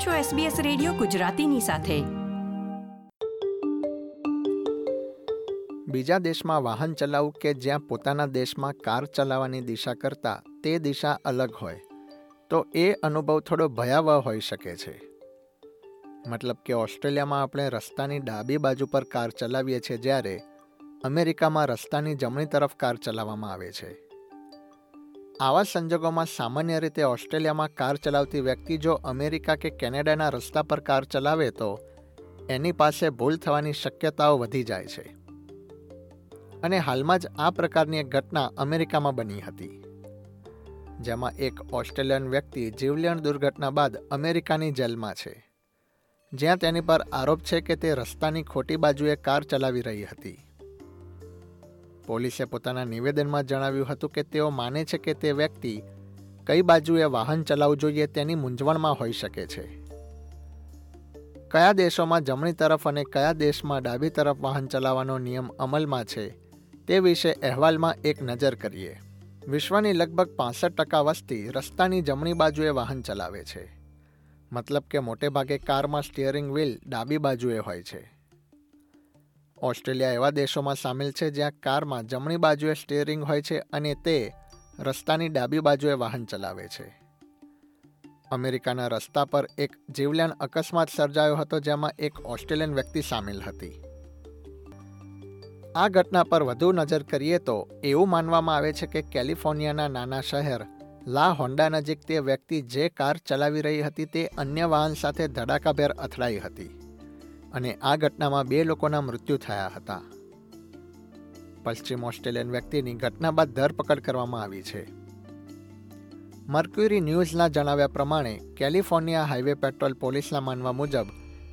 આપ છો SBS radio ગુજરાતીની સાથે. બીજા દેશમાં વાહન ચલાવવું કે જ્યાં પોતાના દેશમાં કાર ચલાવવાની દિશા કરતાં તે દિશા અલગ હોય, તો એ અનુભવ થોડો ભયાવહ હોઈ શકે છે. મતલબ કે ઓસ્ટ્રેલિયામાં આપણે રસ્તાની ડાબી બાજુ પર કાર ચલાવીએ છીએ જ્યારે અમેરિકામાં રસ્તાની જમણી તરફ કાર ચલાવવામાં આવે છે. આવા સંજોગોમાં સામાન્ય રીતે ઓસ્ટ્રેલિયામાં કાર ચલાવતી વ્યક્તિ જો અમેરિકા કે કેનેડાના રસ્તા પર કાર ચલાવે તો એની પાસે ભૂલ થવાની શક્યતાઓ વધી જાય છે. અને હાલમાં જ આ પ્રકારની એક ઘટના અમેરિકામાં બની હતી. જેમાં એક ઓસ્ટ્રેલિયન વ્યક્તિ જીવલેણ દુર્ઘટના બાદ અમેરિકાની જેલમાં છે. જ્યાં તેની પર આરોપ છે કે તે રસ્તાની ખોટી બાજુએ કાર ચલાવી રહી હતી. પોલીસે પોતાના નિવેદનમાં જણાવ્યું હતું કે તેઓ માને છે કે તે વ્યક્તિ કઈ બાજુએ વાહન ચલાવવું જોઈએ તેની મૂંઝવણમાં હોઈ શકે છે. કયા દેશોમાં જમણી તરફ અને કયા દેશમાં ડાબી તરફ વાહન ચલાવવાનો નિયમ અમલમાં છે તે વિશે અહેવાલમાં એક નજર કરીએ. વિશ્વની લગભગ પાસઠ ટકા વસ્તી રસ્તાની જમણી બાજુએ વાહન ચલાવે છે. મતલબ કે મોટેભાગે કારમાં સ્ટિયરિંગ વ્હીલ ડાબી બાજુએ હોય છે. ઓસ્ટ્રેલિયા એવા દેશોમાં સામેલ છે જ્યાં કારમાં જમણી બાજુએ સ્ટીયરિંગ હોય છે અને તે રસ્તાની ડાબી બાજુએ વાહન ચલાવે છે. અમેરિકાના રસ્તા પર એક જીવલેણ અકસ્માત સર્જાયો હતો જેમાં એક ઓસ્ટ્રેલિયન વ્યક્તિ સામેલ હતી. આ ઘટના પર વધુ નજર કરીએ તો એવું માનવામાં આવે છે કે કેલિફોર્નિયાના નાના શહેર લા હોન્ડા નજીક તે વ્યક્તિ જે કાર ચલાવી રહી હતી તે અન્ય વાહન સાથે ધડાકાભેર અથડાઈ હતી. અને આ ઘટનામાં બે લોકોના મૃત્યુ થયા હતા. પશ્ચિમ ઓસ્ટ્રેલિયન વ્યક્તિની ઘટના બાદ ધરપકડ કરવામાં આવી છે. મર્ક્યુરી ન્યૂઝના જણાવ્યા પ્રમાણે, કેલિફોર્નિયા હાઈવે પેટ્રોલ પોલીસના માનવા મુજબ,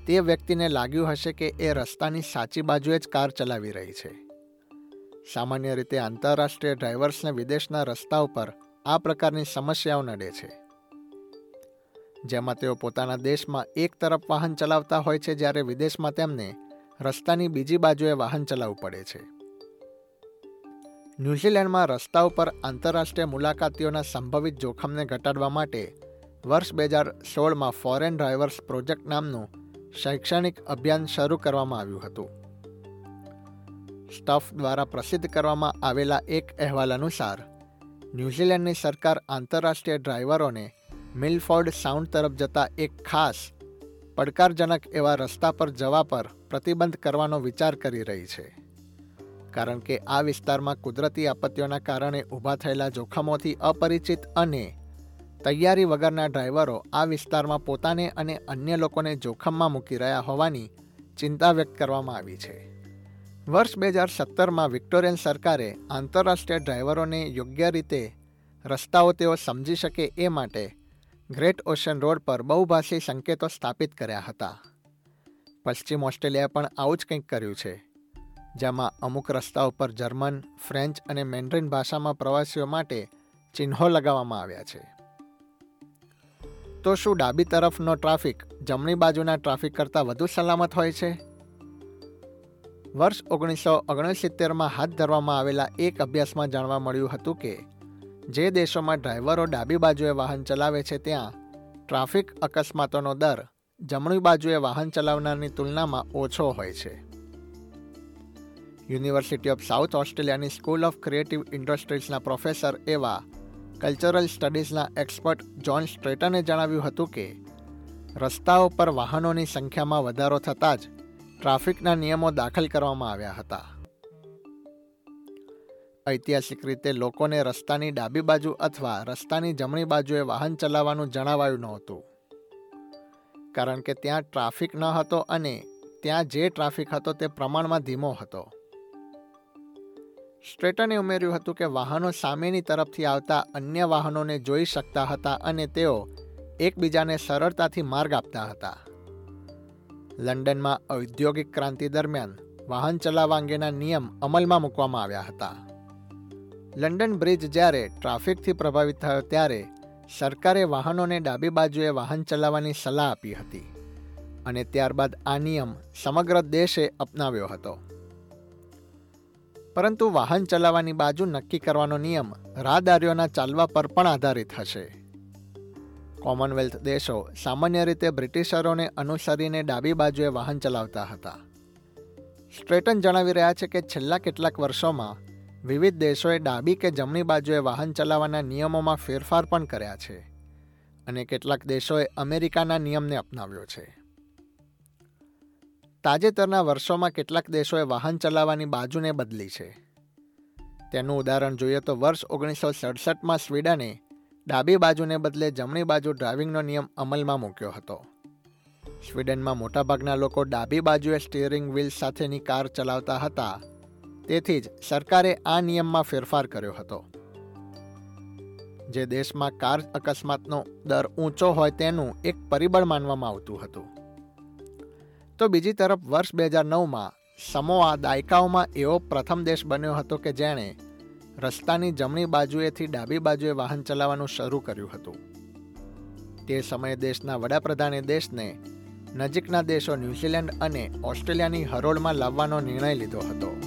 તે વ્યક્તિને લાગ્યું હશે કે એ રસ્તાની સાચી બાજુએ જ કાર ચલાવી રહી છે. સામાન્ય રીતે આંતરરાષ્ટ્રીય ડ્રાઈવર્સને વિદેશના રસ્તા ઉપર આ પ્રકારની સમસ્યાઓ નડે છે. જેમાં તેઓ પોતાના દેશમાં એક તરફ વાહન ચલાવતા હોય છે જ્યારે વિદેશમાં તેમને રસ્તાની બીજી બાજુએ વાહન ચલાવવું પડે છે. ન્યૂઝીલેન્ડમાં રસ્તા ઉપર આંતરરાષ્ટ્રીય મુલાકાતીઓના સંભવિત જોખમને ઘટાડવા માટે વર્ષ બે હજાર સોળમાં ફોરેન ડ્રાઈવર્સ પ્રોજેક્ટ નામનું શૈક્ષણિક અભિયાન શરૂ કરવામાં આવ્યું હતું. સ્ટફ દ્વારા પ્રસિદ્ધ કરવામાં આવેલા એક અહેવાલ અનુસાર, ન્યૂઝીલેન્ડની સરકાર આંતરરાષ્ટ્રીય ડ્રાઈવરોને મિલફોર્ડ સાઉન્ડ તરફ જતા એક ખાસ, પડકારજનક એવા રસ્તા પર જવા પર પ્રતિબંધ કરવાનો વિચાર કરી રહી છે. કારણ કે આ વિસ્તારમાં કુદરતી આપત્તિઓના કારણે ઊભા થયેલા જોખમોથી અપરિચિત અને તૈયારી વગરના ડ્રાઈવરો આ વિસ્તારમાં પોતાને અને અન્ય લોકોને જોખમમાં મૂકી રહ્યા હોવાની ચિંતા વ્યક્ત કરવામાં આવી છે. વર્ષ બે હજાર સત્તરમાં વિક્ટોરિયન સરકારે આંતરરાષ્ટ્રીય ડ્રાઈવરોને યોગ્ય રીતે રસ્તાઓ તેઓ સમજી શકે એ માટે ગ્રેટ ઓશન રોડ પર બહુભાષી સંકેતો સ્થાપિત કર્યા હતા. પશ્ચિમ ઓસ્ટ્રેલિયાએ પણ આવું જ કંઈક કર્યું છે. જેમાં અમુક રસ્તાઓ પર જર્મન, ફ્રેન્ચ અને મેન્ડ્રિન ભાષામાં પ્રવાસીઓ માટે ચિહ્નો લગાવવામાં આવ્યા છે. તો શું ડાબી તરફનો ટ્રાફિક જમણી બાજુના ટ્રાફિક કરતાં વધુ સલામત હોય છે? વર્ષ ઓગણીસો ઓગણસિત્તેરમાં હાથ ધરવામાં આવેલા એક અભ્યાસમાં જાણવા મળ્યું હતું કે જે દેશોમાં ડ્રાઈવરો ડાબી બાજુએ વાહન ચલાવે છે ત્યાં, ટ્રાફિક અકસ્માતોનો દર જમણી બાજુએ વાહન ચલાવનારની તુલનામાં ઓછો હોય છે. યુનિવર્સિટી ઓફ સાઉથ ઓસ્ટ્રેલિયાની સ્કૂલ ઓફ ક્રિએટિવ ઇન્ડસ્ટ્રીઝના પ્રોફેસર એવા કલ્ચરલ સ્ટડીઝના એક્સપર્ટ જોન સ્ટ્રેટને જણાવ્યું હતું કે, રસ્તાઓ પર વાહનોની સંખ્યામાં વધારો થતાં જ ટ્રાફિકના નિયમો દાખલ કરવામાં આવ્યા હતા. ઐતિહાસિક રીતે લોકોને રસ્તાની ડાબી બાજુ અથવા રસ્તાની જમણી બાજુએ વાહન ચલાવવાનું જણાવાયું નહોતું. કારણ કે ત્યાં ટ્રાફિક ન હતો અને ત્યાં જે ટ્રાફિક હતો તે પ્રમાણમાં ધીમો હતો. સ્ટ્રેટને ઉમેર્યું હતું કે વાહનો સામેની તરફથી આવતા અન્ય વાહનોને જોઈ શકતા હતા અને તેઓ એકબીજાને સરળતાથી માર્ગ આપતા હતા. લંડનમાં ઔદ્યોગિક ક્રાંતિ દરમિયાન વાહન ચલાવવા અંગેના નિયમ અમલમાં મૂકવામાં આવ્યા હતા. લંડન બ્રિજ જ્યારે ટ્રાફિકથી પ્રભાવિત થયો ત્યારે સરકારે વાહનોને ડાબી બાજુએ વાહન ચલાવવાની સલાહ આપી હતી અને ત્યારબાદ આ નિયમ સમગ્ર દેશે અપનાવ્યો હતો. પરંતુ વાહન ચલાવવાની બાજુ નક્કી કરવાનો નિયમ રાહદારીઓના ચાલવા પર પણ આધારિત હશે. કોમનવેલ્થ દેશો સામાન્ય રીતે બ્રિટિશરોને અનુસરીને ડાબી બાજુએ વાહન ચલાવતા હતા. સ્ટ્રેટન જણાવી રહ્યા છે કે છેલ્લા કેટલાક વર્ષોમાં વિવિધ દેશોએ ડાબી કે જમણી બાજુએ વાહન ચલાવવાના નિયમોમાં ફેરફાર પણ કર્યા છે અને કેટલાક દેશોએ અમેરિકાના નિયમને અપનાવ્યો છે. તાજેતરના વર્ષોમાં કેટલાક દેશોએ વાહન ચલાવવાની બાજુને બદલી છે. તેનું ઉદાહરણ જોઈએ તો વર્ષ ઓગણીસો સડસઠમાં સ્વીડને ડાબી બાજુને બદલે જમણી બાજુ ડ્રાઇવિંગનો નિયમ અમલમાં મૂક્યો હતો. સ્વીડનમાં મોટાભાગના લોકો ડાબી બાજુએ સ્ટીયરિંગ વ્હીલ સાથેની કાર ચલાવતા હતા તેથી જ સરકારે આ નિયમમાં ફેરફાર કર્યો હતો. જે દેશમાં કાર અકસ્માતનો દર ઊંચો હોય તેનું એક પરિબળ માનવામાં આવતું હતું. તો બીજી તરફ વર્ષ બે હજાર નવમાં સમોઆ દાયકાઓમાં એવો પ્રથમ દેશ બન્યો હતો કે જેણે રસ્તાની જમણી બાજુએથી ડાબી બાજુએ વાહન ચલાવવાનું શરૂ કર્યું હતું. તે સમયે દેશના વડાપ્રધાને દેશને નજીકના દેશો ન્યૂઝીલેન્ડ અને ઓસ્ટ્રેલિયાની હરોળમાં લાવવાનો નિર્ણય લીધો હતો.